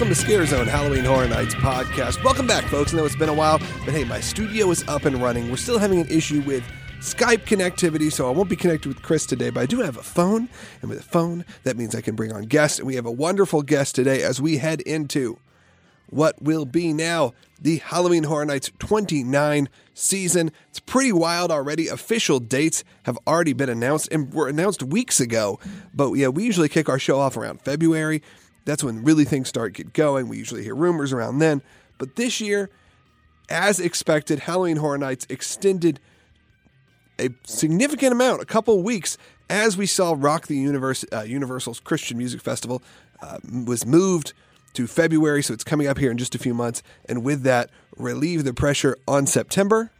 Welcome to Scare Zone Halloween Horror Nights podcast. Welcome back, folks. I know it's been a while, but hey, my studio is up and running. We're still having an issue with Skype connectivity, so I won't be connected with Chris today, but I do have a phone, and with a phone, that means I can bring on guests, and we have a wonderful guest today as we head into what will be now the Halloween Horror Nights 29 season. It's pretty wild already. Official dates have already been announced and were announced weeks ago. But yeah, we usually kick our show off around February. That's when really things start get going. We usually hear rumors around then. But this year, as expected, Halloween Horror Nights extended a significant amount, a couple weeks, as we saw Rock the Universe, uh, Universal's Christian Music Festival uh, was moved to February, so it's coming up here in just a few months. And with that, relieve the pressure on September.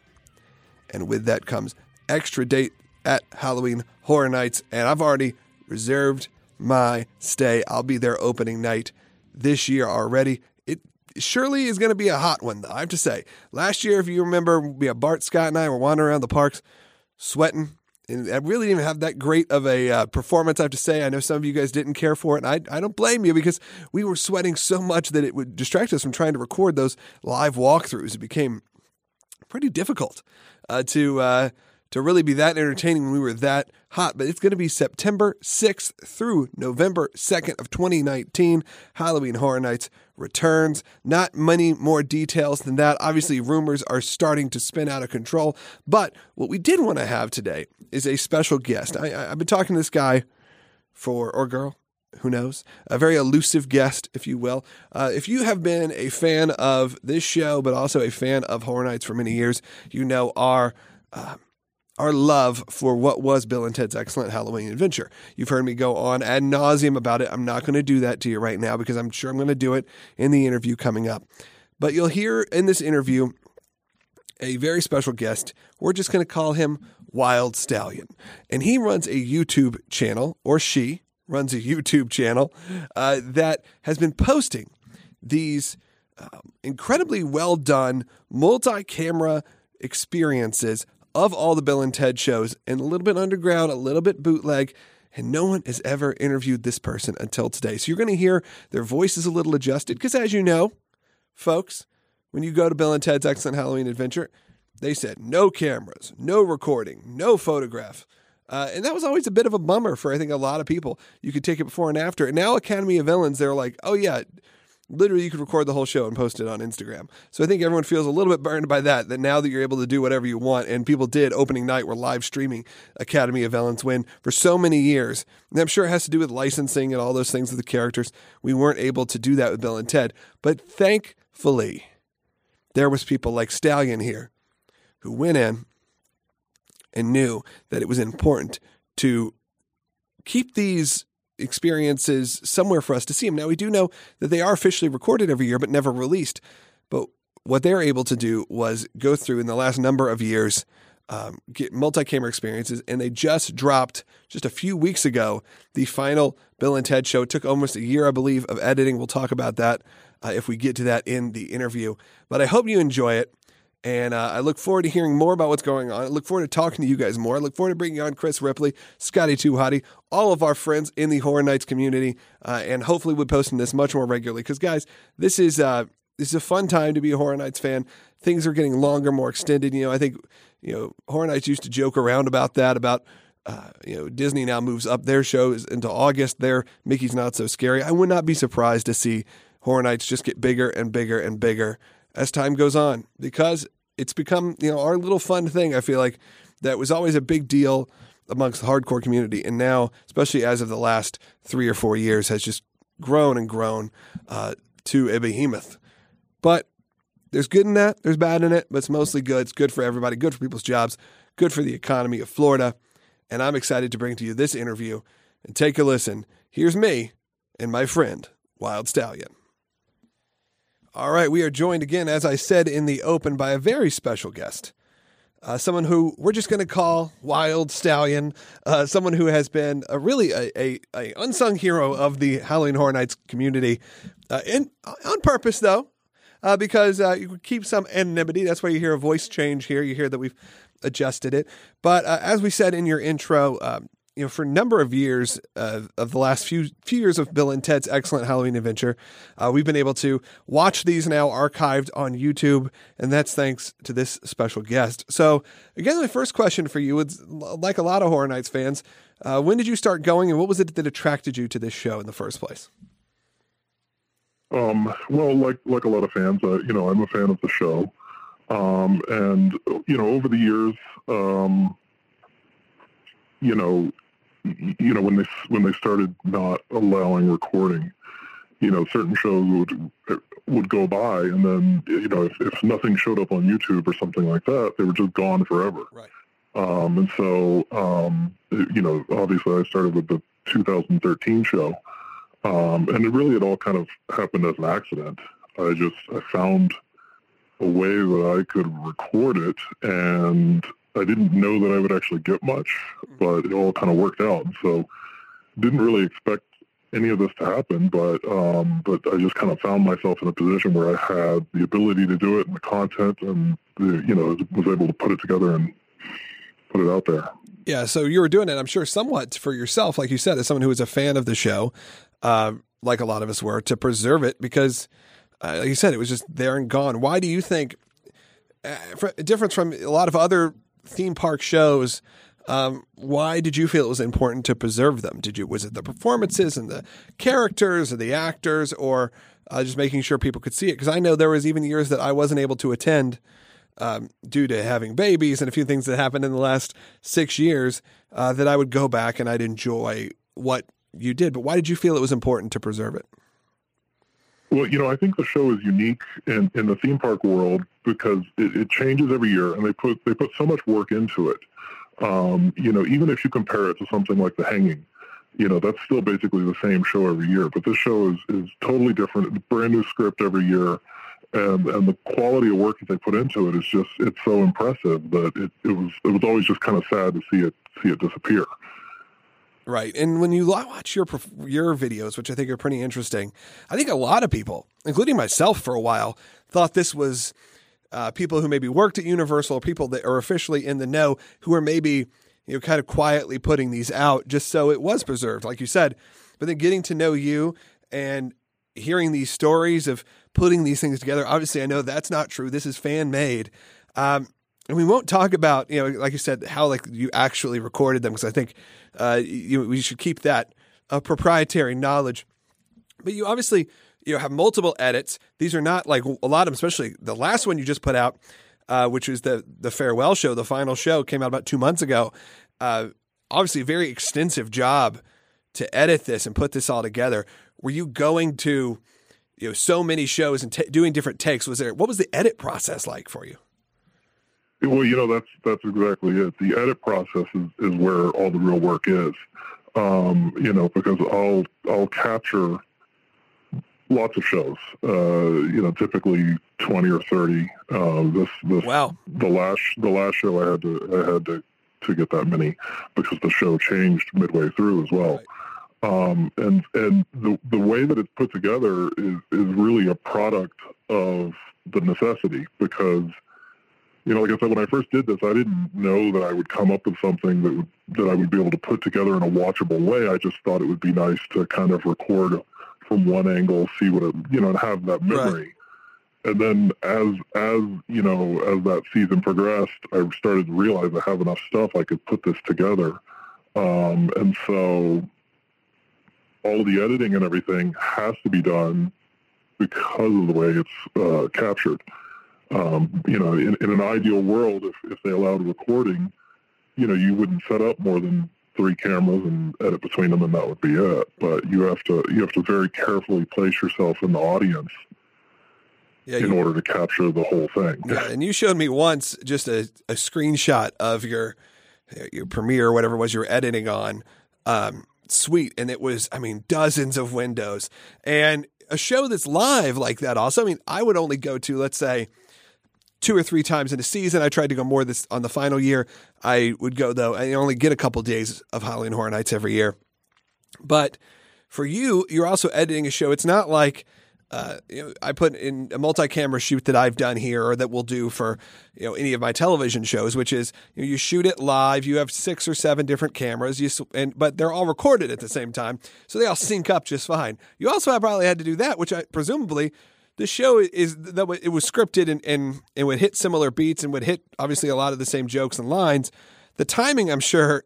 And with that comes extra date at Halloween Horror Nights. And I've already reserved my stay. I'll be there opening night this year already. It surely is going to be a hot one, though, I have to say. Last year, if you remember, we have Bart, Scott, and I were wandering around the parks sweating, and I really didn't have that great of a uh, performance. I have to say, I know some of you guys didn't care for it, and I, I don't blame you because we were sweating so much that it would distract us from trying to record those live walkthroughs. It became pretty difficult uh, to uh, to really be that entertaining when we were that hot. But it's going to be September 6th through November 2nd of 2019. Halloween Horror Nights returns. Not many more details than that. Obviously, rumors are starting to spin out of control. But what we did want to have today is a special guest. I, have been talking to this guy for, or girl, who knows? A very elusive guest, if you will. Uh, if you have been a fan of this show, but also a fan of Horror Nights for many years, you know our. Uh, our love for what was Bill and Ted's Excellent Halloween Adventure. You've heard me go on ad nauseum about it. I'm not going to do that to you right now because I'm sure I'm going to do it in the interview coming up. But you'll hear in this interview a very special guest. We're just going to call him Wild Stallion. And he runs a YouTube channel, or she runs a YouTube channel uh, that has been posting these uh, incredibly well done multi camera experiences of all the Bill and Ted shows and a little bit underground, a little bit bootleg. And no one has ever interviewed this person until today. So you're going to hear their voices a little adjusted because, as you know, folks, when you go to Bill and Ted's Excellent Halloween Adventure, they said no cameras, no recording, no photograph. Uh, and that was always a bit of a bummer for, I think, a lot of people. You could take it before and after. And now, Academy of Villains, they're like, oh, yeah, literally you could record the whole show and post it on Instagram. So I think everyone feels a little bit burned by that, that now that you're able to do whatever you want, and people did opening night were live streaming Academy of Villains when for so many years, and I'm sure it has to do with licensing and all those things with the characters, we weren't able to do that with Bill and Ted. But thankfully, there was people like Stallion here who went in and knew that it was important to keep these experiences somewhere for us to see them. Now, we do know that they are officially recorded every year, but never released. But what they're able to do was go through in the last number of years, um, get multi camera experiences, and they just dropped just a few weeks ago the final Bill and Ted show. It took almost a year, I believe, of editing. We'll talk about that uh, if we get to that in the interview. But I hope you enjoy it. And uh, I look forward to hearing more about what's going on. I look forward to talking to you guys more. I look forward to bringing on Chris Ripley, Scotty Too Hottie, all of our friends in the Horror Nights community, uh, and hopefully we'll be posting this much more regularly. Because guys, this is uh, this is a fun time to be a Horror Nights fan. Things are getting longer, more extended. You know, I think you know Horror Nights used to joke around about that about. Uh, you know, Disney now moves up their shows into August. There, Mickey's not so scary. I would not be surprised to see Horror Nights just get bigger and bigger and bigger as time goes on because it's become you know our little fun thing. I feel like that was always a big deal amongst the hardcore community, and now, especially as of the last three or four years, has just grown and grown uh, to a behemoth. But there's good in that, there's bad in it, but it's mostly good. It's good for everybody, good for people's jobs, good for the economy of Florida. And I'm excited to bring to you this interview and take a listen. Here's me and my friend, Wild Stallion. All right, we are joined again, as I said in the open, by a very special guest. Uh, someone who we're just going to call Wild Stallion, uh, someone who has been a really a, a, a, unsung hero of the Halloween Horror Nights community, uh, in, on purpose though, uh, because uh, you keep some anonymity. That's why you hear a voice change here. You hear that we've adjusted it. But uh, as we said in your intro, um, you know, for a number of years uh, of the last few few years of Bill and Ted's Excellent Halloween Adventure, uh, we've been able to watch these now archived on YouTube, and that's thanks to this special guest. So, again, my first question for you is, like a lot of Horror Nights fans, uh, when did you start going, and what was it that attracted you to this show in the first place? Um, well, like like a lot of fans, uh, you know, I'm a fan of the show, um, and you know, over the years, um, you know, you know when they when they started not allowing recording, you know, certain shows would would go by, and then you know if, if nothing showed up on YouTube or something like that, they were just gone forever. Right. Um, and so, um, you know, obviously, I started with the 2013 show, um, and it really it all kind of happened as an accident. I just I found a way that I could record it, and I didn't know that I would actually get much, but it all kind of worked out. So didn't really expect any of this to happen, but um, but I just kind of found myself in a position where I had the ability to do it and the content, and the, you know was able to put it together and put it out there. Yeah, so you were doing it, I'm sure, somewhat for yourself, like you said, as someone who was a fan of the show, uh, like a lot of us were, to preserve it because, uh, like you said, it was just there and gone. Why do you think, uh, difference from a lot of other theme park shows, um, why did you feel it was important to preserve them? Did you was it the performances and the characters or the actors, or uh, just making sure people could see it? Because I know there was even years that I wasn't able to attend um, due to having babies and a few things that happened in the last six years uh, that I would go back and I'd enjoy what you did. But why did you feel it was important to preserve it? Well, you know, I think the show is unique in, in the theme park world because it, it changes every year, and they put they put so much work into it. Um, you know, even if you compare it to something like The Hanging, you know, that's still basically the same show every year. But this show is is totally different. It's Brand new script every year, and and the quality of work that they put into it is just it's so impressive that it, it was it was always just kind of sad to see it see it disappear. Right. And when you watch your your videos, which I think are pretty interesting, I think a lot of people, including myself for a while, thought this was uh, people who maybe worked at Universal or people that are officially in the know who are maybe you know kind of quietly putting these out just so it was preserved, like you said. But then getting to know you and hearing these stories of putting these things together, obviously I know that's not true. This is fan made. Um, and we won't talk about you know like you said how like you actually recorded them because I think uh, you, we should keep that uh, proprietary knowledge. But you obviously you know have multiple edits. These are not like a lot of them, especially the last one you just put out, uh, which was the the farewell show. The final show came out about two months ago. Uh, obviously, a very extensive job to edit this and put this all together. Were you going to you know so many shows and t- doing different takes? Was there what was the edit process like for you? Well, you know that's that's exactly it. The edit process is, is where all the real work is. Um, you know, because I'll I'll capture lots of shows. Uh, you know, typically twenty or thirty. Uh, this this wow. The last the last show I had to I had to to get that many because the show changed midway through as well. Right. Um, and and the the way that it's put together is is really a product of the necessity because you know, like I said, when I first did this, I didn't know that I would come up with something that would that I would be able to put together in a watchable way. I just thought it would be nice to kind of record from one angle, see what it, you know, and have that memory. Right. And then as as you know, as that season progressed, I started to realize I have enough stuff I could put this together. Um, and so all the editing and everything has to be done because of the way it's uh, captured. Um, you know, in, in, an ideal world, if, if they allowed recording, you know, you wouldn't set up more than three cameras and edit between them, and that would be it. But you have to you have to very carefully place yourself in the audience yeah, in you, order to capture the whole thing. Yeah, and you showed me once just a, a screenshot of your your Premiere or whatever it was you were editing on. Um, suite, and it was, I mean, dozens of windows. And a show that's live like that also, I mean, I would only go to, let's say, two or three times in a season. I tried to go more this on the final year. I would go though. I only get a couple days of Halloween Horror Nights every year. But for you, you're also editing a show. It's not like uh, you know, I put in a multi-camera shoot that I've done here or that we'll do for, you know, any of my television shows, which is you, know, you shoot it live. You have six or seven different cameras, you and but they're all recorded at the same time, so they all sync up just fine. You also have probably had to do that, which I presumably the show is that it was scripted and, and and would hit similar beats and would hit obviously a lot of the same jokes and lines. The timing, I'm sure,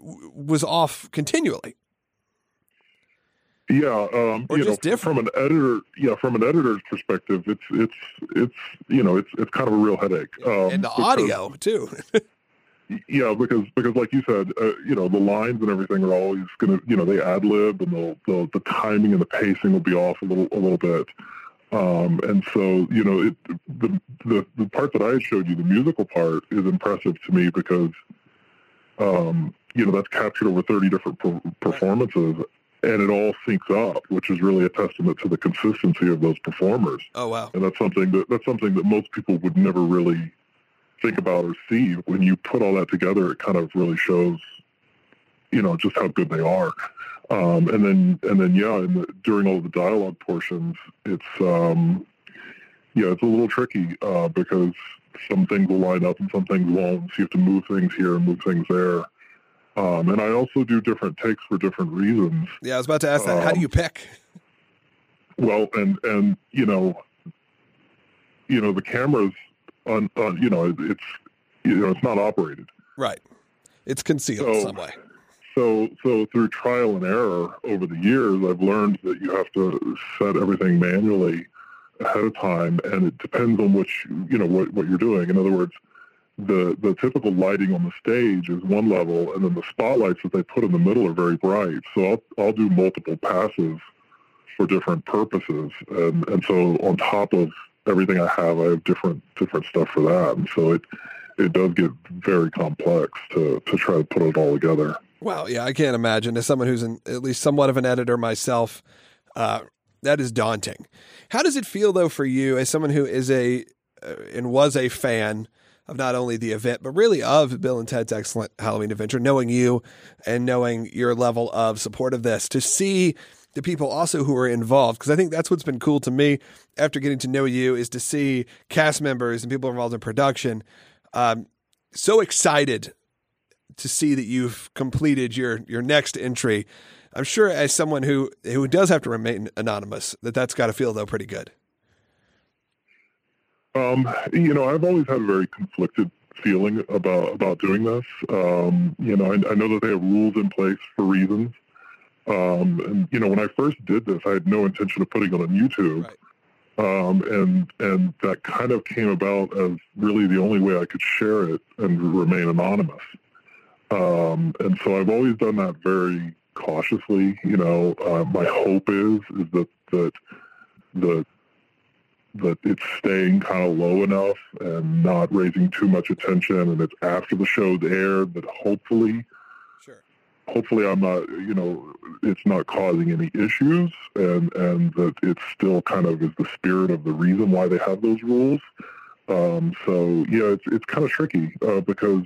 was off continually. Yeah, um, or you just know, different. from an editor, yeah, from an editor's perspective, it's it's it's you know it's it's kind of a real headache. Um, and the because- audio too. Yeah, because because like you said, uh, you know, the lines and everything are always gonna, you know, they ad lib and they'll, they'll, the timing and the pacing will be off a little a little bit. Um, and so, you know, it, the, the the part that I showed you, the musical part, is impressive to me because, um, you know, that's captured over thirty different per- performances, and it all syncs up, which is really a testament to the consistency of those performers oh wow. and that's something that that's something that most people would never really think about or see. When you put all that together, it kind of really shows, you know, just how good they are. Um, and then and then yeah, and the, during all the dialogue portions, it's um, yeah, it's a little tricky uh, because some things will line up and some things won't. So you have to move things here and move things there. Um, and I also do different takes for different reasons. Yeah, I was about to ask that. How do Um, you pick? Well, and and you know, you know the cameras on, on you know it's you know it's not operated. Right. It's concealed So- some way. So so through trial and error over the years, I've learned that you have to set everything manually ahead of time, and it depends on which you know what what you're doing. In other words. The, the typical lighting on the stage is one level, and then the spotlights that they put in the middle are very bright. So I'll, I'll do multiple passes for different purposes, and, and so on top of everything I have, I have different different stuff for that, and so it it does get very complex to to try to put it all together. Wow. Yeah, I can't imagine. As someone who's an, at least somewhat of an editor myself, uh, that is daunting. How does it feel though for you, as someone who is a uh, and was a fan of not only the event but really of Bill and Ted's Excellent Halloween Adventure, knowing you and knowing your level of support of this, to see the people also who are involved because I think that's what's been cool to me after getting to know you is to see cast members and people involved in production um, so excited to see that you've completed your your next entry. I'm sure as someone who who does have to remain anonymous, that that's got to feel though pretty good. Um, you know, I've always had a very conflicted feeling about about doing this. Um, you know, I, I know that they have rules in place for reasons. Um, and you know, when I first did this, I had no intention of putting it on YouTube. Right. Um, and and that kind of came about as really the only way I could share it and remain anonymous. Um, and so I've always done that very cautiously. You know, uh, my hope is is that that the that it's staying kind of low enough and not raising too much attention, and it's after the show's aired that hopefully Sure. hopefully I'm not, you know, it's not causing any issues and, and that it still kind of is the spirit of the reason why they have those rules. Um, so yeah, it's, it's kind of tricky, uh, because,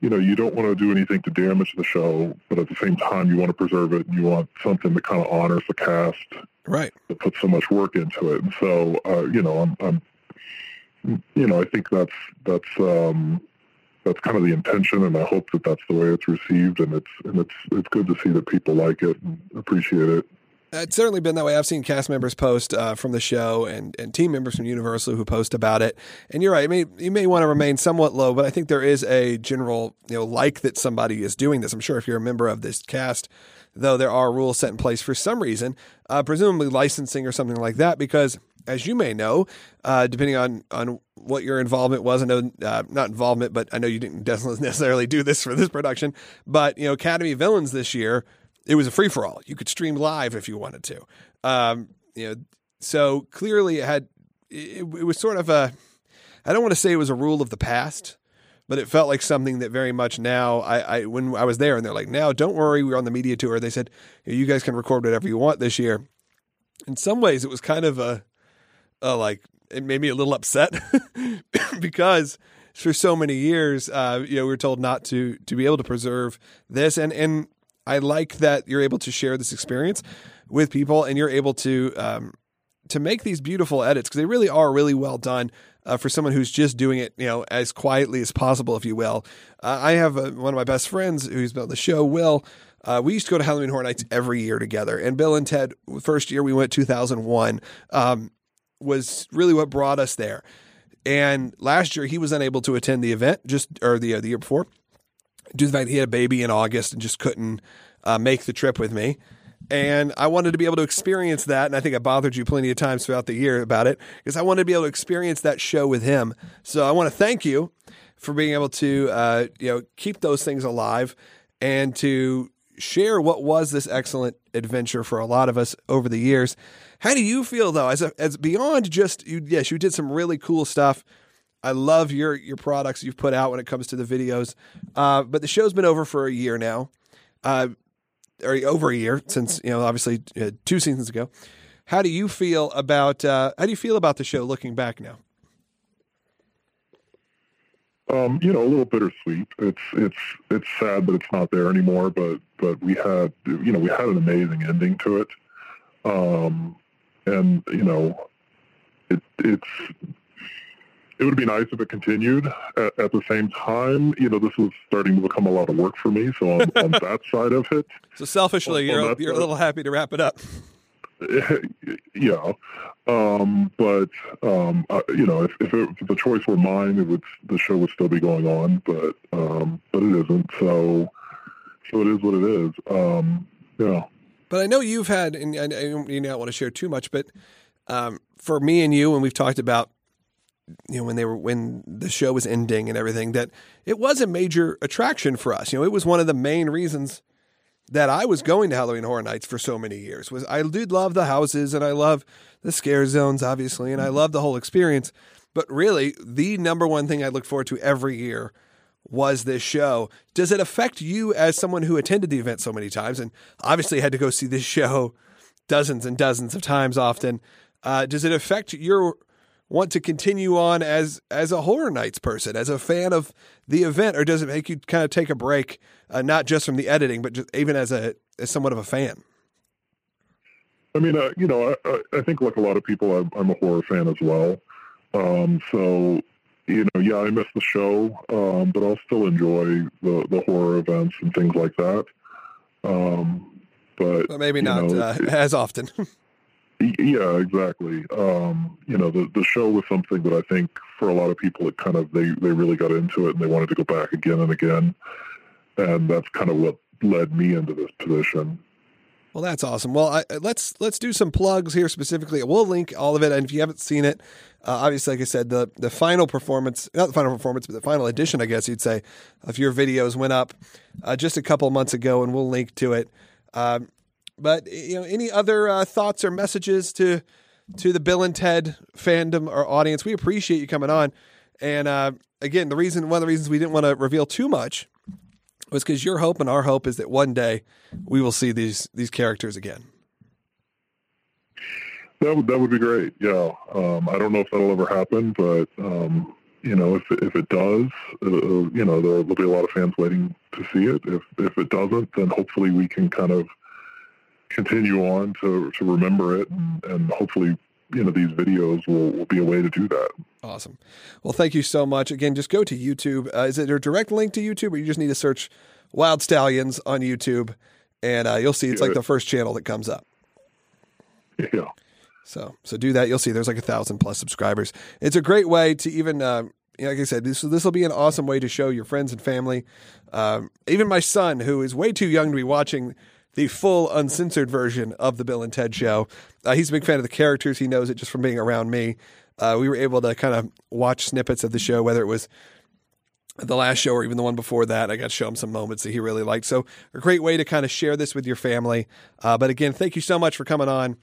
you know, you don't want to do anything to damage the show, but at the same time, you want to preserve it and you want something that kind of honors the cast Right. that put so much work into it. And so, uh, you know, I'm, I'm, you know, I think that's, that's, um, that's kind of the intention, and I hope that that's the way it's received, and it's and it's it's good to see that people like it and appreciate it. It's certainly been that way. I've seen cast members post uh, from the show and, and team members from Universal who post about it. And you're right. You may, you may want to remain somewhat low, but I think there is a general, you know, like that somebody is doing this. I'm sure if you're a member of this cast, though there are rules set in place for some reason, uh, presumably licensing or something like that, because as you may know, uh, depending on, on what your involvement was, I know, uh, not involvement, but I know you didn't necessarily do this for this production, but, you know, Academy Villains this year, it was a free for all. You could stream live if you wanted to. Um, you know, so clearly it had, it, it was sort of a, I don't want to say it was a rule of the past, but it felt like something that very much now I, I when I was there and they're like, now don't worry, we're on the media tour. They said, you guys can record whatever you want this year. In some ways, it was kind of a, a like, it made me a little upset because for so many years, uh, you know, we were told not to, to be able to preserve this. And, and I like that you're able to share this experience with people and you're able to, um, to make these beautiful edits because they really are really well done uh, for someone who's just doing it, you know, as quietly as possible, if you will. Uh, I have a, one of my best friends who's been on the show, Will. Uh, we used to go to Halloween Horror Nights every year together, and Bill and Ted, first year we went 2001, um, was really what brought us there. And last year he was unable to attend the event, just or the uh, the year before, due to the fact that he had a baby in August and just couldn't uh, make the trip with me. And I wanted to be able to experience that. And I think I bothered you plenty of times throughout the year about it because I wanted to be able to experience that show with him. So I want to thank you for being able to, uh, you know, keep those things alive and to share what was this excellent adventure for a lot of us over the years. How do you feel though, as a, as beyond just you? Yes, you did some really cool stuff. I love your your products you've put out when it comes to the videos. Uh, but the show's been over for a year now. Uh, or over a year since you know obviously uh, two seasons ago. How do you feel about uh, how do you feel about the show looking back now? Um, you know, a little bittersweet. It's it's it's sad that it's not there anymore, but but we had you know we had an amazing ending to it, um, and you know, it it's it would be nice if it continued. At, at, the same time, you know, this was starting to become a lot of work for me. So on, on that side of it, so selfishly, on, you're you're a little happy to wrap it up. Yeah, um, but um, uh, you know, if, if, it, if, the choice were mine, it would the show would still be going on, but um, but it isn't. So so it is what it is. Um, yeah. But I know you've had, and I, I you don't want to share too much, but um, for me and you, and we've talked about you know when they were when the show was ending and everything that it was a major attraction for us. You know, it was one of the main reasons that I was going to Halloween Horror Nights for so many years. Was I did love the houses and I love the scare zones obviously and I love the whole experience. But really, the number one thing I look forward to every year was this show. Does it affect you as someone who attended the event so many times and obviously had to go see this show dozens and dozens of times often? Uh, does it affect your want to continue on as as a horror nights person, as a fan of the event, or does it make you kind of take a break, uh, not just from the editing, but just even as a as somewhat of a fan? I mean, uh, you know, I, I, think like a lot of people, I'm, I'm a horror fan as well. Um, so, you know, yeah, I miss the show, um, but I'll still enjoy the, the horror events and things like that. Um, but, but maybe not know, uh, as often. Yeah, exactly. Um, you know, the the show was something that I think for a lot of people, it kind of they they really got into it and they wanted to go back again and again, and that's kind of what led me into this position. Well, that's awesome. Well, I, let's let's do some plugs here specifically. We'll link all of it, and if you haven't seen it, uh, obviously, like I said, the the final performance, not the final performance, but the final edition, I guess you'd say, of your videos went up uh, just a couple months ago, and we'll link to it. Um, but you know, any other uh, thoughts or messages to to the Bill and Ted fandom or audience? We appreciate you coming on. And uh, again, the reason one of the reasons we didn't want to reveal too much was because your hope and our hope is that one day we will see these these characters again. That would that would be great. Yeah, um, I don't know if that'll ever happen, but um, you know, if if it does, you know, there will be a lot of fans waiting to see it. If if it doesn't, then hopefully we can kind of continue on to, to remember it and, and hopefully you know these videos will, will be a way to do that. Awesome. Well thank you so much. Again just go to youtube. Uh, is it a direct link to youtube or you just need to search wild stallions on youtube and uh, you'll see it's yeah. like the first channel that comes up. Yeah. So so do that. You'll see there's like a thousand plus subscribers. It's a great way to even uh, like I said, this this will be an awesome way to show your friends and family. Um, even my son, who is way too young to be watching the full uncensored version of the Bill and Ted Show. Uh, he's a big fan of the characters. He knows it just from being around me. Uh, we were able to kind of watch snippets of the show, whether it was the last show or even the one before that. I got to show him some moments that he really liked. So, a great way to kind of share this with your family. Uh, but again, thank you so much for coming on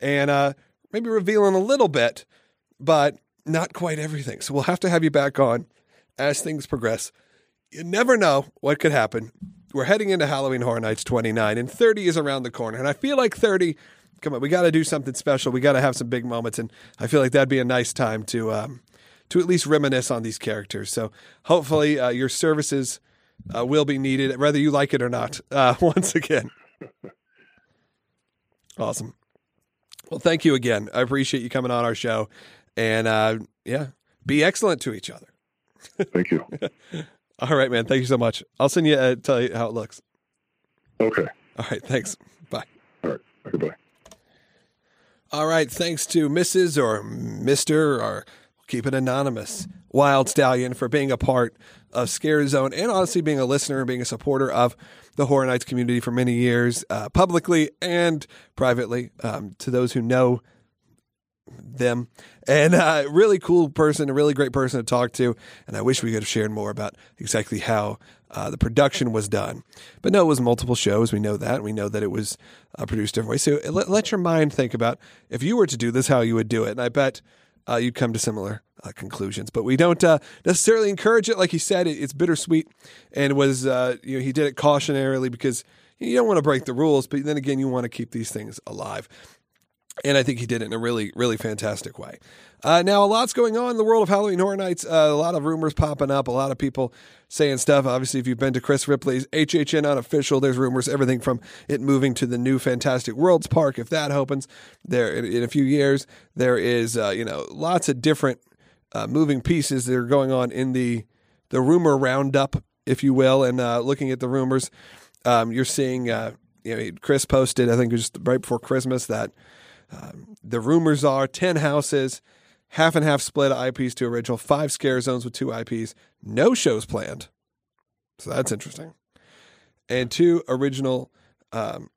and uh, maybe revealing a little bit, but not quite everything. So, we'll have to have you back on as things progress. You never know what could happen we're heading into Halloween Horror Nights 29, and 30 is around the corner. And I feel like 30, come on, we got to do something special. We got to have some big moments, and I feel like that'd be a nice time to um, to at least reminisce on these characters. So hopefully, uh, your services uh, will be needed, whether you like it or not. Uh, once again, awesome. Well, thank you again. I appreciate you coming on our show, and uh, yeah, be excellent to each other. Thank you. All right, man. Thank you so much. I'll send you uh, tell you how it looks. Okay. All right. Thanks. Bye. All right. Goodbye. All right. Thanks to Mrs. or Mister or keep it anonymous Wild Stallion for being a part of Scare Zone and honestly being a listener and being a supporter of the Horror Nights community for many years, uh, publicly and privately. Um, to those who know them, and uh, really cool person, a really great person to talk to. And I wish we could have shared more about exactly how uh, the production was done. But no, it was multiple shows. We know that. We know that it was uh, produced different ways. So let, let, your mind think about if you were to do this, how you would do it. And I bet uh, you'd come to similar uh, conclusions. But we don't uh, necessarily encourage it. Like he said, it, it's bittersweet, and was uh, you know he did it cautionarily because you don't want to break the rules, but then again, you want to keep these things alive. And I think he did it in a really, really fantastic way. Uh, now, a lot's going on in the world of Halloween Horror Nights. Uh, a lot of rumors popping up, a lot of people saying stuff. Obviously, if you've been to Chris Ripley's HHN Unofficial, there's rumors, everything from it moving to the new Fantastic Worlds Park, if that opens there in, in a few years. There is, uh, you know, lots of different uh, moving pieces that are going on in the, the rumor roundup, if you will. And uh, looking at the rumors, um, you're seeing, uh, you know, Chris posted, I think it was just right before Christmas, that um, the rumors are 10 houses, half and half split IPs to original, five scare zones with two IPs, no shows planned. So that's interesting. And two original um,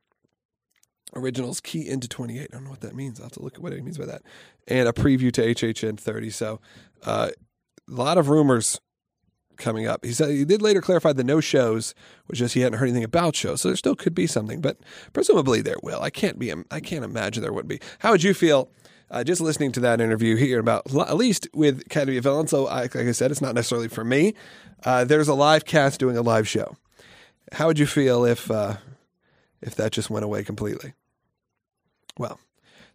originals key into 28. I don't know what that means. I'll have to look at what it means by that. And a preview to HHN 30. So uh, a lot of rumors coming up. He said he did later clarify the no shows was just he hadn't heard anything about shows, so there still could be something, but presumably there will. I can't be. I can't imagine there wouldn't be. How would you feel? Uh, just listening to that interview here about at least with Academy of Villains. So, I, like I said, it's not necessarily for me. Uh, there's a live cast doing a live show. How would you feel if uh, if that just went away completely? Well,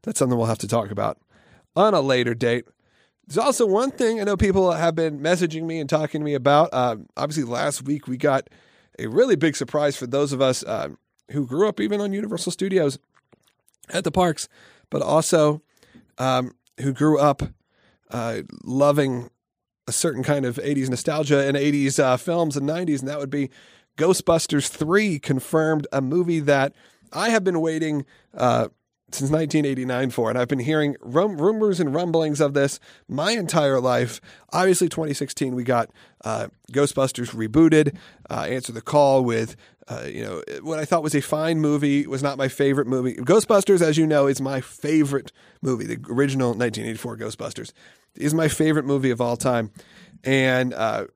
that's something we'll have to talk about on a later date. There's also one thing I know people have been messaging me and talking to me about. Uh, obviously, last week we got a really big surprise for those of us uh, who grew up even on Universal Studios at the parks, but also um, who grew up uh, loving a certain kind of 80s nostalgia and 80s uh, films and 90s, and that would be Ghostbusters 3 confirmed, a movie that I have been waiting uh, since 1989 for, and I've been hearing rum- rumors and rumblings of this my entire life. Obviously, 2016 we got uh, Ghostbusters rebooted, uh, Answer the Call with uh, you know what I thought was a fine movie was not my favorite movie. Ghostbusters, as you know, is my favorite movie. The original 1984 Ghostbusters is my favorite movie of all time, and uh,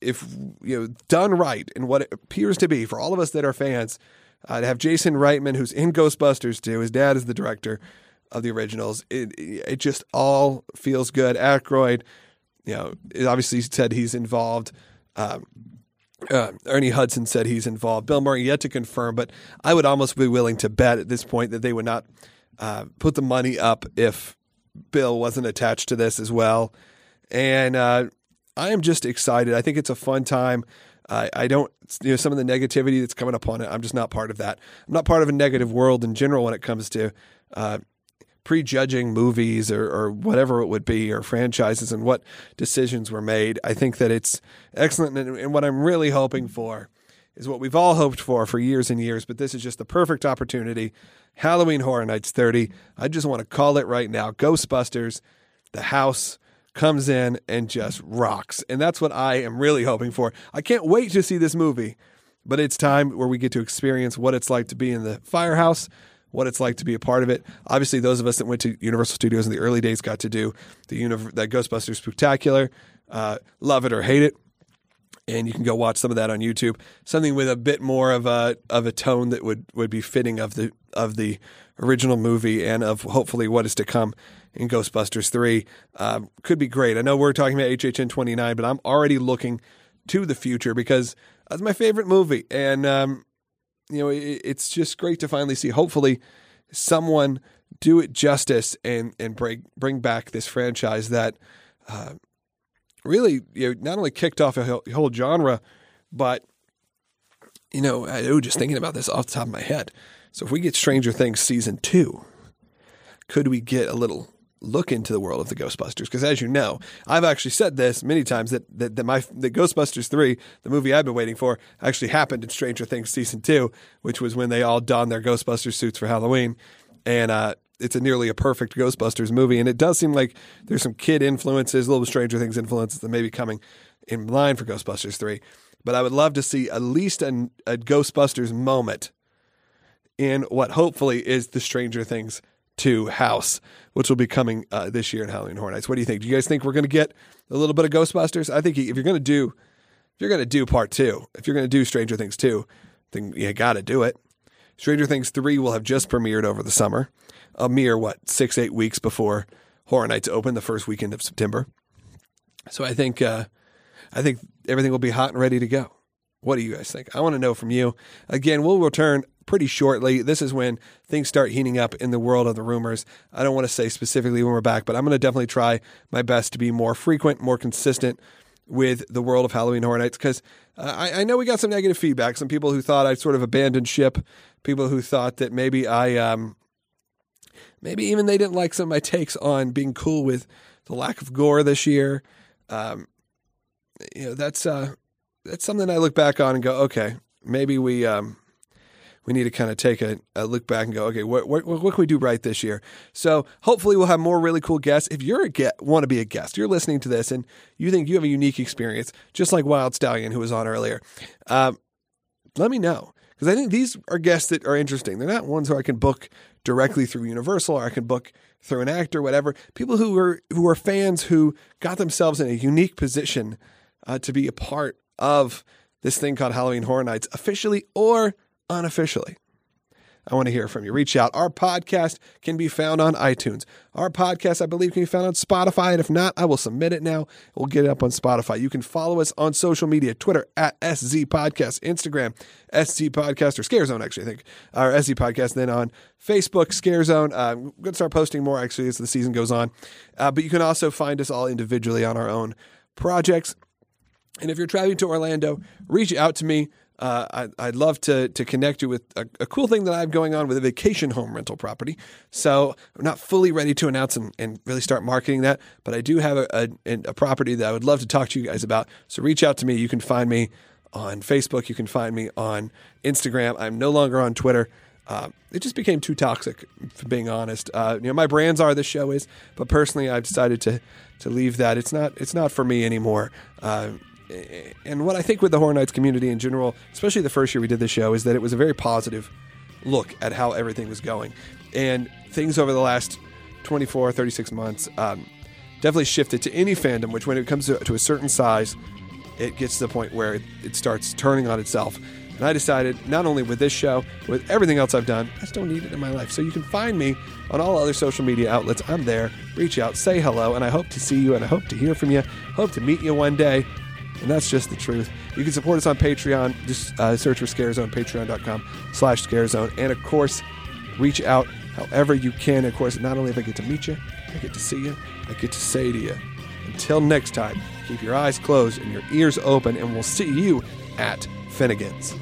if you know done right and what it appears to be for all of us that are fans uh, to have Jason Reitman, who's in Ghostbusters too. His dad is the director of the originals. It it just all feels good. Aykroyd, you know, obviously said he's involved. Um, uh, Ernie Hudson said he's involved. Bill Murray yet to confirm, but I would almost be willing to bet at this point that they would not uh, put the money up if Bill wasn't attached to this as well. And uh, I am just excited. I think it's a fun time. I, I don't, you know, some of the negativity that's coming upon it, I'm just not part of that. I'm not part of a negative world in general when it comes to uh, prejudging movies or, or whatever it would be or franchises and what decisions were made. I think that it's excellent. And, and what I'm really hoping for is what we've all hoped for for years and years, but this is just the perfect opportunity. Halloween Horror Nights 30. I just want to call it right now Ghostbusters, The House comes in and just rocks. And that's what I am really hoping for. I can't wait to see this movie, but it's time where we get to experience what it's like to be in the firehouse, what it's like to be a part of it. Obviously, those of us that went to Universal Studios in the early days got to do the univ- that Ghostbusters Spectacular. Uh, love it or hate it. And you can go watch some of that on YouTube. Something with a bit more of a of a tone that would, would be fitting of the of the original movie and of hopefully what is to come in Ghostbusters 3. Um, could be great. I know we're talking about HHN 29, but I'm already looking to the future because that's my favorite movie. And, um, you know, it, it's just great to finally see, hopefully, someone do it justice and, and bring, bring back this franchise that uh, really you know, not only kicked off a whole genre, but, you know, I was just thinking about this off the top of my head. So if we get Stranger Things season two, could we get a little look into the world of the Ghostbusters? Because as you know, I've actually said this many times that that, that my the Ghostbusters three, the movie I've been waiting for, actually happened in Stranger Things season two, which was when they all donned their Ghostbusters suits for Halloween, and uh, it's a nearly a perfect Ghostbusters movie, and it does seem like there's some kid influences, a little Stranger Things influences that may be coming in line for Ghostbusters three. But I would love to see at least an, a Ghostbusters moment in what hopefully is the Stranger Things 2 house, which will be coming uh, this year in Halloween Horror Nights. What do you think? Do you guys think we're going to get a little bit of Ghostbusters? I think if you're going to do if you're going to do part 2, if you're going to do Stranger Things 2, then you got to do it. Stranger Things 3 will have just premiered over the summer, a mere what, 6 8 weeks before Horror Nights open the first weekend of September. So I think uh, I think everything will be hot and ready to go. What do you guys think? I want to know from you. Again, we'll return pretty shortly. This is when things start heating up in the world of the rumors. I don't want to say specifically when we're back, but I'm going to definitely try my best to be more frequent, more consistent with the world of Halloween Horror Nights because uh, I, I, know we got some negative feedback. Some people who thought I'd sort of abandoned ship, people who thought that maybe I, um, maybe even they didn't like some of my takes on being cool with the lack of gore this year. Um, you know, that's uh, that's something I look back on and go, okay, maybe we um, we need to kind of take a, a, look back and go, okay, what, what, what can we do right this year? So hopefully we'll have more really cool guests. If you're a get, want to be a guest, you're listening to this and you think you have a unique experience, just like Wild Stallion, who was on earlier, um, let me know. Because I think these are guests that are interesting. They're not ones who I can book directly through Universal or I can book through an actor, whatever. People who are who are fans who got themselves in a unique position uh, to be a part of this thing called Halloween Horror Nights, officially or unofficially. I want to hear from you. Reach out. Our podcast can be found on iTunes. Our podcast, I believe, can be found on Spotify. And if not, I will submit it now. We'll get it up on Spotify. You can follow us on social media Twitter at SZ Podcast, Instagram, SZ Podcast, or Scare Zone, actually, I think, our SZ Podcast. Then on Facebook, Scare Zone. Uh, we're going to start posting more, actually, as the season goes on. Uh, but you can also find us all individually on our own projects. And if you're traveling to Orlando, reach out to me. Uh, I, would love to to connect you with a, a, cool thing that I have going on with a vacation home rental property. So I'm not fully ready to announce and, and really start marketing that, but I do have a, a, a, property that I would love to talk to you guys about. So reach out to me. You can find me on Facebook. You can find me on Instagram. I'm no longer on Twitter. Uh, it just became too toxic, for being honest. Uh, you know, my brands are the show is, but personally, I've decided to to leave that. It's not it's not for me anymore. Uh, and what I think with the Horror Nights community in general, especially the first year we did the show, is that it was a very positive look at how everything was going. And things over the last 24, 36 months um, definitely shifted to any fandom, which when it comes to, to, a certain size, it gets to the point where it, it starts turning on itself. And I decided, not only with this show, with everything else I've done, I just don't need it in my life. So you can find me on all other social media outlets. I'm there. Reach out, say hello, and I hope to see you and I hope to hear from you. Hope to meet you one day and that's just the truth. You can support us on Patreon. Just uh, search for Scarezone, patreon.com slash Scarezone. And of course, reach out however you can. Of course, not only if I get to meet you, I get to see you, I get to say to you, until next time, keep your eyes closed and your ears open, and we'll see you at Finnegan's.